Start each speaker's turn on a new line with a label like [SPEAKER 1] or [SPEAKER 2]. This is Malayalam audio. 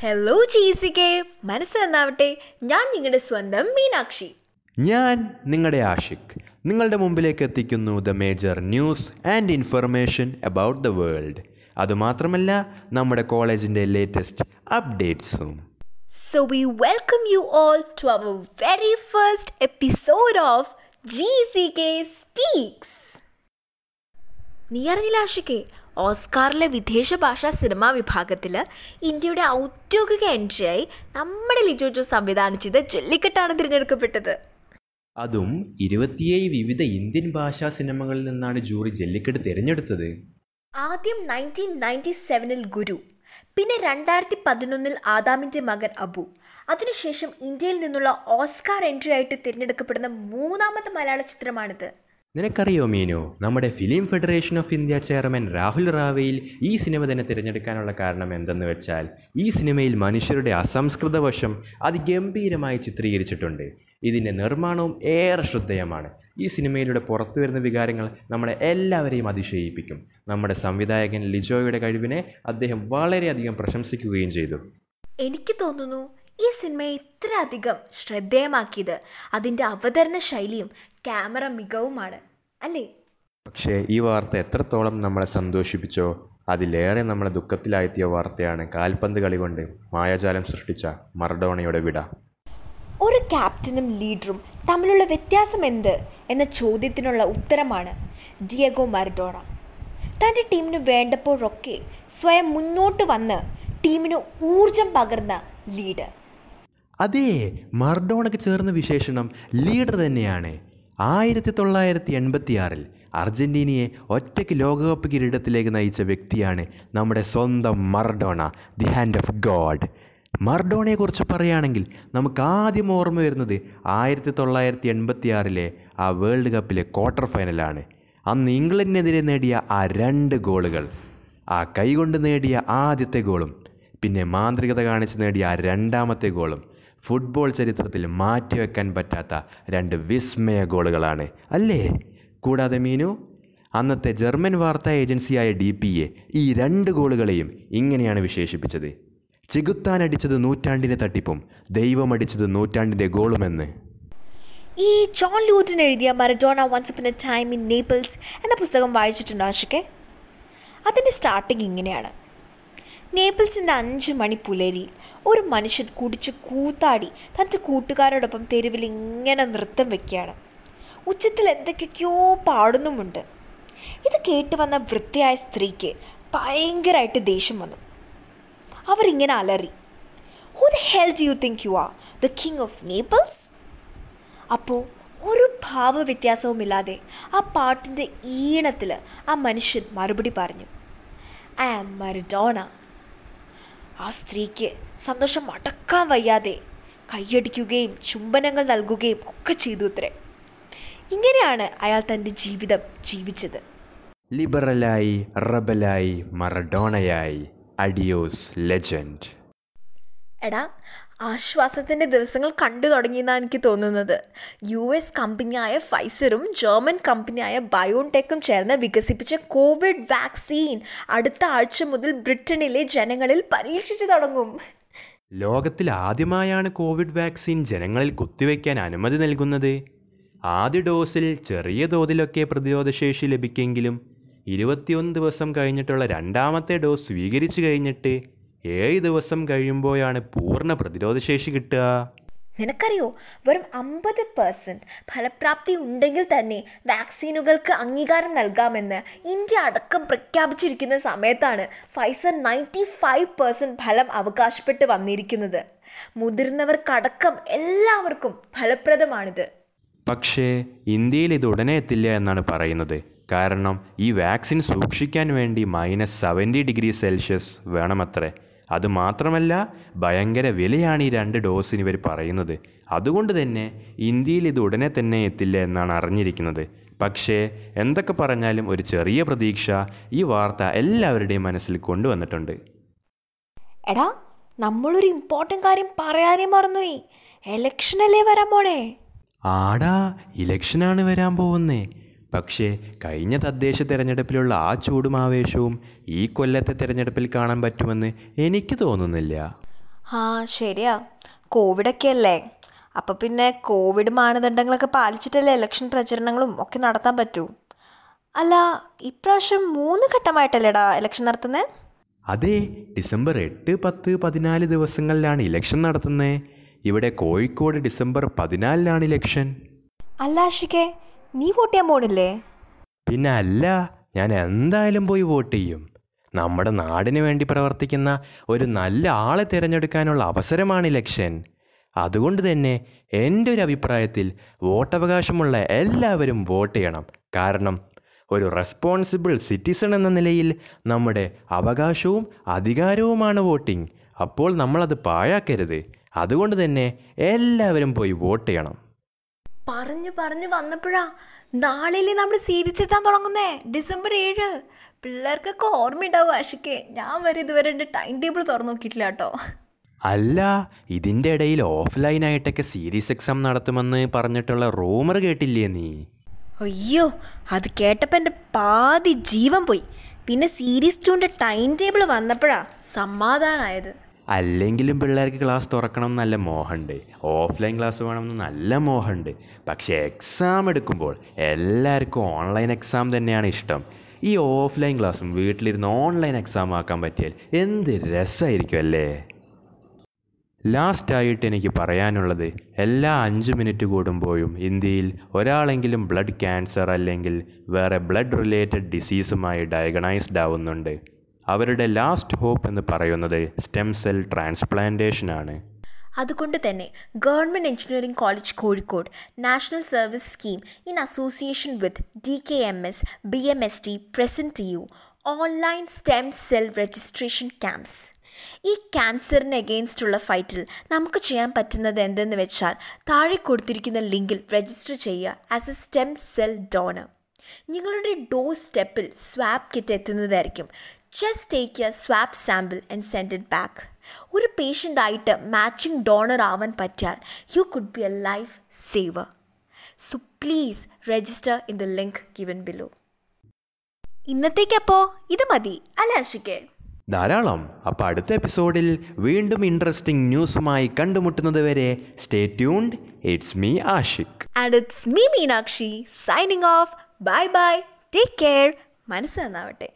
[SPEAKER 1] ഹലോ ചീസിക്കെ മനസ്സ് നന്നാവട്ടെ. ഞാൻ നിങ്ങളുടെ സ്വന്തം മീനാക്ഷി.
[SPEAKER 2] ഞാൻ നിങ്ങളുടെ ആഷിഖ് നിങ്ങളുടെ മുമ്പിലേക്ക് എത്തിക്കുന്നു the major news and information about the world അതുമാത്രമല്ല നമ്മുടെ കോളേജിന്റെ latest അപ്ഡേറ്റ്സും
[SPEAKER 1] so we welcome you all to our very first episode of G C K speaks നീ അറിഞ്ഞില്ല ആഷിക്കെ ഓസ്കാറിലെ വിദേശ ഭാഷാ സിനിമാ വിഭാഗത്തിൽ ഇന്ത്യയുടെ ഔദ്യോഗിക എൻട്രിയായി നമ്മുടെ ലിജോ ജോ സംവിധാനം ചെയ്ത ജല്ലിക്കെട്ടാണ് തിരഞ്ഞെടുക്കപ്പെട്ടത്.
[SPEAKER 2] അതും ഇരുപത്തിയേഴ് വിവിധ ഇന്ത്യൻ ഭാഷാ സിനിമകളിൽ നിന്നാണ് ജൂറി ജെല്ലിക്കെട്ട് തിരഞ്ഞെടുത്തത്.
[SPEAKER 1] ആദ്യം നയന്റീൻ നയന്റി സെവനിൽ ഗുരു പിന്നെ രണ്ടായിരത്തി പതിനൊന്നിൽ ആദാമിന്റെ മകൻ അബു. അതിനുശേഷം ഇന്ത്യയിൽ നിന്നുള്ള ഓസ്കാർ എൻട്രി ആയിട്ട് തിരഞ്ഞെടുക്കപ്പെടുന്ന മൂന്നാമത്തെ മലയാള ചിത്രമാണിത്.
[SPEAKER 2] നിനക്കറിയോ മീനു നമ്മുടെ Film Federation of India chairman Rahul റാവയിൽ ഈ സിനിമ തന്നെ തിരഞ്ഞെടുക്കാനുള്ള കാരണം എന്തെന്ന് വെച്ചാൽ ഈ സിനിമയിൽ മനുഷ്യരുടെ അസംസ്കൃത വശം അതിഗംഭീരമായി ചിത്രീകരിച്ചിട്ടുണ്ട്. ഇതിന്റെ നിർമ്മാണവും ഏറെ ശ്രദ്ധേയമാണ്. ഈ സിനിമയിലൂടെ പുറത്തു വരുന്ന വികാരങ്ങൾ നമ്മളെ എല്ലാവരെയും അതിശയിപ്പിക്കും. നമ്മുടെ സംവിധായകൻ ലിജോയുടെ കഴിവിനെ അദ്ദേഹം വളരെയധികം പ്രശംസിക്കുകയും ചെയ്തു.
[SPEAKER 1] എനിക്ക് തോന്നുന്നു ഈ സിനിമയെ ഇത്രയധികം ശ്രദ്ധേയമാക്കിയത് അതിന്റെ അവതരണ ശൈലിയും ക്യാമറ മികവുമാണ് അല്ലേ?
[SPEAKER 2] പക്ഷേ ഈ വാർത്ത എത്രത്തോളം നമ്മളെ സന്തോഷിപ്പിച്ചോ അതിലേറെ നമ്മളെ ദുഃഖത്തിലായെത്തിയ വാർത്തയാണ് കാൽപന്ത് കളി കൊണ്ട് മായാജാലം സൃഷ്ടിച്ച മറഡോണയുടെ വിട.
[SPEAKER 1] ഒരു ക്യാപ്റ്റനും ലീഡറും തമ്മിലുള്ള വ്യത്യാസം എന്ത് എന്ന ചോദ്യത്തിനുള്ള ഉത്തരമാണ് ഡിയഗോ മറഡോണ. തന്റെ ടീമിന് വേണ്ടപ്പോഴൊക്കെ സ്വയം മുന്നോട്ട് വന്ന് ടീമിന് ഊർജം പകർന്ന ലീഡർ
[SPEAKER 2] അതേ മർഡോണയ്ക്ക് ചേർന്ന വിശേഷണം ലീഡർ തന്നെയാണ്. ആയിരത്തി തൊള്ളായിരത്തി എൺപത്തിയാറിൽ അർജന്റീനയെ ഒറ്റയ്ക്ക് ലോകകപ്പ് കിരീടത്തിലേക്ക് നയിച്ച വ്യക്തിയാണ് നമ്മുടെ സ്വന്തം Maradona the hand of God. മർഡോണയെക്കുറിച്ച് പറയുകയാണെങ്കിൽ നമുക്ക് ആദ്യം ഓർമ്മ വരുന്നത് ആയിരത്തി തൊള്ളായിരത്തി എൺപത്തിയാറിലെ ആ വേൾഡ് കപ്പിലെ ക്വാർട്ടർ ഫൈനലാണ്. അന്ന് ഇംഗ്ലണ്ടിനെതിരെ നേടിയ ആ രണ്ട് ഗോളുകൾ ആ കൈകൊണ്ട് നേടിയ ആദ്യത്തെ ഗോളും പിന്നെ മാന്ത്രികത കാണിച്ച് നേടിയ ആ രണ്ടാമത്തെ ഗോളും ഫുട്ബോൾ ചരിത്രത്തിൽ മാറ്റിവെക്കാൻ പറ്റാത്ത രണ്ട് വിസ്മയ ഗോളുകളാണ്. അല്ലേ? കൂടാതെ മീനു അന്നത്തെ ജർമ്മൻ വാർത്താ ഏജൻസിയായ ഡി പി എ ഈ രണ്ട് ഗോളുകളെയും ഇങ്ങനെയാണ് വിശേഷിപ്പിച്ചത്. ചികുത്താനടിച്ചത് നൂറ്റാണ്ടിന്റെ തട്ടിപ്പും ദൈവമടിച്ചത് നൂറ്റാണ്ടിന്റെ ഗോളുമെന്ന്.
[SPEAKER 1] ഈ ജോൺ ലൂട്ടിൻ എഴുതിയ Maradona once upon a time in Naples എന്ന പുസ്തകം വായിച്ചിട്ടുണ്ടോ ആശിക്കെ അതിന്റെ സ്റ്റാർട്ടിങ് ഇങ്ങനെയാണ്. നേപ്പിൾസിന്റെ അഞ്ച് മണി പുലരി. ഒരു മനുഷ്യൻ കുടിച്ച് കൂത്താടി തന്റെ കൂട്ടുകാരോടൊപ്പം തെരുവിൽ ഇങ്ങനെ നൃത്തം വെക്കുകയാണ്. ഉച്ചത്തിൽ എന്തൊക്കെയൊക്കെയോ പാടുന്നുമുണ്ട്. ഇത് കേട്ട് വന്ന വൃത്തിയായ സ്ത്രീക്ക് ഭയങ്കരമായിട്ട് ദേഷ്യം വന്നു. അവരിങ്ങനെ അലറി who the hell do you think you are the king of Naples അപ്പോൾ ഒരു ഭാവവ്യത്യാസവുമില്ലാതെ ആ പാട്ടിന്റെ ഈണത്തിൽ ആ മനുഷ്യൻ മറുപടി പറഞ്ഞു ഐ ആം മരഡോണ ആ സ്ത്രീക്ക് സന്തോഷം അടക്കാൻ വയ്യാതെ കൈയടിക്കുകയും ചുംബനങ്ങൾ നൽകുകയും ഒക്കെ ചെയ്തു അത്രേ ഇങ്ങനെയാണ് അയാൾ തന്റെ ജീവിതം ജീവിച്ചത്.
[SPEAKER 2] ലിബറലായി റബലായി മറഡോണയായി അഡിയോസ് ലെജൻഡ്
[SPEAKER 1] എടാ ആശ്വാസത്തിന്റെ ദിവസങ്ങൾ കണ്ടു തുടങ്ങിയെന്നാണ് എനിക്ക് തോന്നുന്നത്. യു എസ് കമ്പനിയായ ഫൈസറും ജർമ്മൻ കമ്പനിയായ ബയോൺടെക്കും ചേർന്ന് വികസിപ്പിച്ച കോവിഡ് വാക്സിൻ അടുത്ത ആഴ്ച മുതൽ ബ്രിട്ടനിലെ ജനങ്ങളിൽ പരീക്ഷിച്ചു തുടങ്ങും.
[SPEAKER 2] ലോകത്തിൽ ആദ്യമായാണ് കോവിഡ് വാക്സിൻ ജനങ്ങളിൽ കുത്തിവെക്കാൻ അനുമതി നൽകുന്നത്. ആദ്യ ഡോസിൽ ചെറിയ തോതിലൊക്കെ പ്രതിരോധശേഷി ലഭിക്കെങ്കിലും ഇരുപത്തിയൊന്ന് ദിവസം കഴിഞ്ഞിട്ടുള്ള രണ്ടാമത്തെ ഡോസ് സ്വീകരിച്ചു കഴിഞ്ഞിട്ട് ഏഴ് ദിവസം കഴിയുമ്പോഴാണ് പൂർണ പ്രതിരോധശേഷി കിട്ടുക.
[SPEAKER 1] നിനക്കറിയോ വെറും അമ്പത് പെർസെന്റ് ഫലപ്രാപ്തി ഉണ്ടെങ്കിൽ തന്നെ വാക്സിനുകൾക്ക് അംഗീകാരം നൽകാമെന്ന് ഇന്ത്യ അടക്കം പ്രഖ്യാപിച്ചിരിക്കുന്ന സമയത്താണ് ഫൈസർ നയന്റി ഫൈവ് പെർസെന്റ് ഫലം അവകാശപ്പെട്ട് വന്നിരിക്കുന്നത്. മുതിർന്നവർക്കടക്കം എല്ലാവർക്കും ഫലപ്രദമാണിത്.
[SPEAKER 2] പക്ഷേ ഇന്ത്യയിൽ ഇത് ഉടനെ എത്തില്ല എന്നാണ് പറയുന്നത്. കാരണം ഈ വാക്സിൻ സൂക്ഷിക്കാൻ വേണ്ടി മൈനസ് സെവന്റി ഡിഗ്രി സെൽഷ്യസ് വേണമത്രേ. അതുമാത്രമല്ല ഭയങ്കര വിലയാണ് ഈ രണ്ട് ഡോസിന് ഇവർ പറയുന്നത്. അതുകൊണ്ട് തന്നെ ഇന്ത്യയിൽ ഇത് ഉടനെ തന്നെ എത്തില്ല എന്നാണ് അറിഞ്ഞിരിക്കുന്നത്. പക്ഷേ എന്തൊക്കെ പറഞ്ഞാലും ഒരു ചെറിയ പ്രതീക്ഷ ഈ വാർത്ത എല്ലാവരുടെയും മനസ്സിൽ കൊണ്ടുവന്നിട്ടുണ്ട്.
[SPEAKER 1] എടാ നമ്മളൊരു ഇമ്പോർട്ടന്റ് കാര്യം പറയാനേ മറന്നുപോയി. എലക്ഷനല്ലേ വരാൻ പോണേ?
[SPEAKER 2] ആടാ ഇലക്ഷനാണ് വരാൻ പോകുന്നേ. പക്ഷേ കഴിഞ്ഞ തദ്ദേശ തെരഞ്ഞെടുപ്പിലുള്ള ആ ചൂടും ആവേശവും ഈ കൊല്ലത്തെ തെരഞ്ഞെടുപ്പിൽ കാണാൻ പറ്റുമെന്ന് എനിക്ക് തോന്നുന്നില്ല.
[SPEAKER 1] ആ ശരിയാ. കോവിഡൊക്കെ അല്ലേ അപ്പോൾ പിന്നെ കോവിഡ് മാനദണ്ഡങ്ങളൊക്കെ പാലിച്ചിട്ടല്ലേ ഇലക്ഷൻ പ്രചരണങ്ങളും ഒക്കെ നടത്താൻ പറ്റൂ? അല്ല ഇപ്രാവശ്യം മൂന്ന് ഘട്ടമായിട്ടല്ലേടാ ഇലക്ഷൻ നടത്തുന്നത്
[SPEAKER 2] അതെ ഡിസംബർ എട്ട് പത്ത് പതിനാല് ദിവസങ്ങളിലാണ് ഇലക്ഷൻ നടത്തുന്നത് ഇവിടെ കോഴിക്കോട് ഡിസംബർ പതിനാലിനാണ് ഇലക്ഷൻ
[SPEAKER 1] അല്ല ആഷിക്കെ നീ വോട്ട് ചെയ്യാൻ പോണില്ലേ?
[SPEAKER 2] പിന്നെ അല്ല ഞാൻ എന്തായാലും പോയി വോട്ട് ചെയ്യും. നമ്മുടെ നാടിന് വേണ്ടി പ്രവർത്തിക്കുന്ന ഒരു നല്ല ആളെ തിരഞ്ഞെടുക്കാനുള്ള അവസരമാണ് ഇലക്ഷൻ. അതുകൊണ്ട് തന്നെ എന്റെ ഒരു അഭിപ്രായത്തിൽ വോട്ടവകാശമുള്ള എല്ലാവരും വോട്ട് ചെയ്യണം. കാരണം ഒരു റെസ്പോൺസിബിൾ സിറ്റിസൺ എന്ന നിലയിൽ നമ്മുടെ അവകാശവും അധികാരവുമാണ് വോട്ടിംഗ്. അപ്പോൾ നമ്മളത് പാഴാക്കരുത്. അതുകൊണ്ട് തന്നെ എല്ലാവരും പോയി വോട്ട് ചെയ്യണം.
[SPEAKER 1] പറഞ്ഞു പറഞ്ഞു വന്നപ്പോഴാ നാളെയല്ലേ നമ്മൾ സീരീസ് എത്താൻ തുടങ്ങുന്നേ. ഡിസംബർ ഏഴ്. പിള്ളേർക്കൊക്കെ ഓർമ്മയുണ്ടാവും ആഷിക്കെ. ഞാൻ വരെ ഇതുവരെ എന്റെ ടൈം ടേബിൾ തുറന്നു നോക്കിയിട്ടില്ല കേട്ടോ.
[SPEAKER 2] അല്ല ഇതിന്റെ ഇടയിൽ ഓഫ്ലൈൻ ആയിട്ടൊക്കെ സീരീസ് എക്സാം നടത്തുമെന്ന് പറഞ്ഞിട്ടുള്ള റൂമർ കേട്ടില്ലേ നീ?
[SPEAKER 1] അയ്യോ അത് കേട്ടപ്പോൾ എന്റെ പാതി ജീവൻ പോയി. പിന്നെ സീരീസ് ടൂന്റെ ടൈം ടേബിൾ വന്നപ്പോഴാ സമാധാനമായത്
[SPEAKER 2] അല്ലെങ്കിലും പിള്ളേർക്ക് ക്ലാസ് തുറക്കണം നല്ല മോഹമുണ്ട് ഓഫ്ലൈൻ ക്ലാസ് വേണമെന്ന് നല്ല മോഹമുണ്ട് പക്ഷേ എക്സാം എടുക്കുമ്പോൾ എല്ലാവർക്കും ഓൺലൈൻ എക്സാം തന്നെയാണ് ഇഷ്ടം. ഈ ഓഫ്ലൈൻ ക്ലാസ്സും വീട്ടിലിരുന്ന് ഓൺലൈൻ എക്സാം ആക്കാൻ പറ്റിയാൽ എന്ത് രസമായിരിക്കും അല്ലേ? ലാസ്റ്റായിട്ട് എനിക്ക് പറയാനുള്ളത് എല്ലാ അഞ്ച് മിനിറ്റ് കൂടുമ്പോഴും ഇന്ത്യയിൽ ഒരാളെങ്കിലും ബ്ലഡ് ക്യാൻസർ അല്ലെങ്കിൽ വേറെ ബ്ലഡ് റിലേറ്റഡ് ഡിസീസുമായി ഡയഗണൈസ്ഡ് ആവുന്നുണ്ട്. അവരുടെ ലാസ്റ്റ് ഹോപ്പ് എന്ന് പറയുന്നത് സ്റ്റെം സെൽ ട്രാൻസ്പ്ലാന്റേഷനാണ്
[SPEAKER 1] അതുകൊണ്ട് തന്നെ government engineering college Kozhikode national service scheme in association with D K M S B M S T present you online stem cell registration camps ഈ ക്യാൻസറിന് എഗെയിൻസ്റ്റ് ഉള്ള ഫൈറ്റിൽ നമുക്ക് ചെയ്യാൻ പറ്റുന്നത് എന്തെന്ന് വെച്ചാൽ താഴെ കൊടുത്തിരിക്കുന്ന ലിങ്കിൽ രജിസ്റ്റർ ചെയ്യുക as a stem cell donor നിങ്ങളുടെ ഡോ സ്റ്റെപ്പിൽ swab kit എത്തുന്നതായിരിക്കും. Just take a swab sample and send it back ഒരു പേഷ്യന്റ് ആയിട്ട് മാച്ചിങ് ഡോണർ ആവാൻ പറ്റിയാൽ you could be a life saver so please register in the link given below ഇന്നത്തേക്കപ്പോ ഇത് മതി. അല്ല അഷിക്കെ
[SPEAKER 2] ധാരാളം. അപ്പോൾ അടുത്ത എപ്പിസോഡിൽ വീണ്ടും ഇൻട്രസ്റ്റിംഗ് ന്യൂസുമായി കണ്ടുമുട്ടുന്നത് വരെ stay tuned it's me Ashiq
[SPEAKER 1] and it's me Meenakshi signing off bye bye take care മനസ്സ് നന്നാവട്ടെ.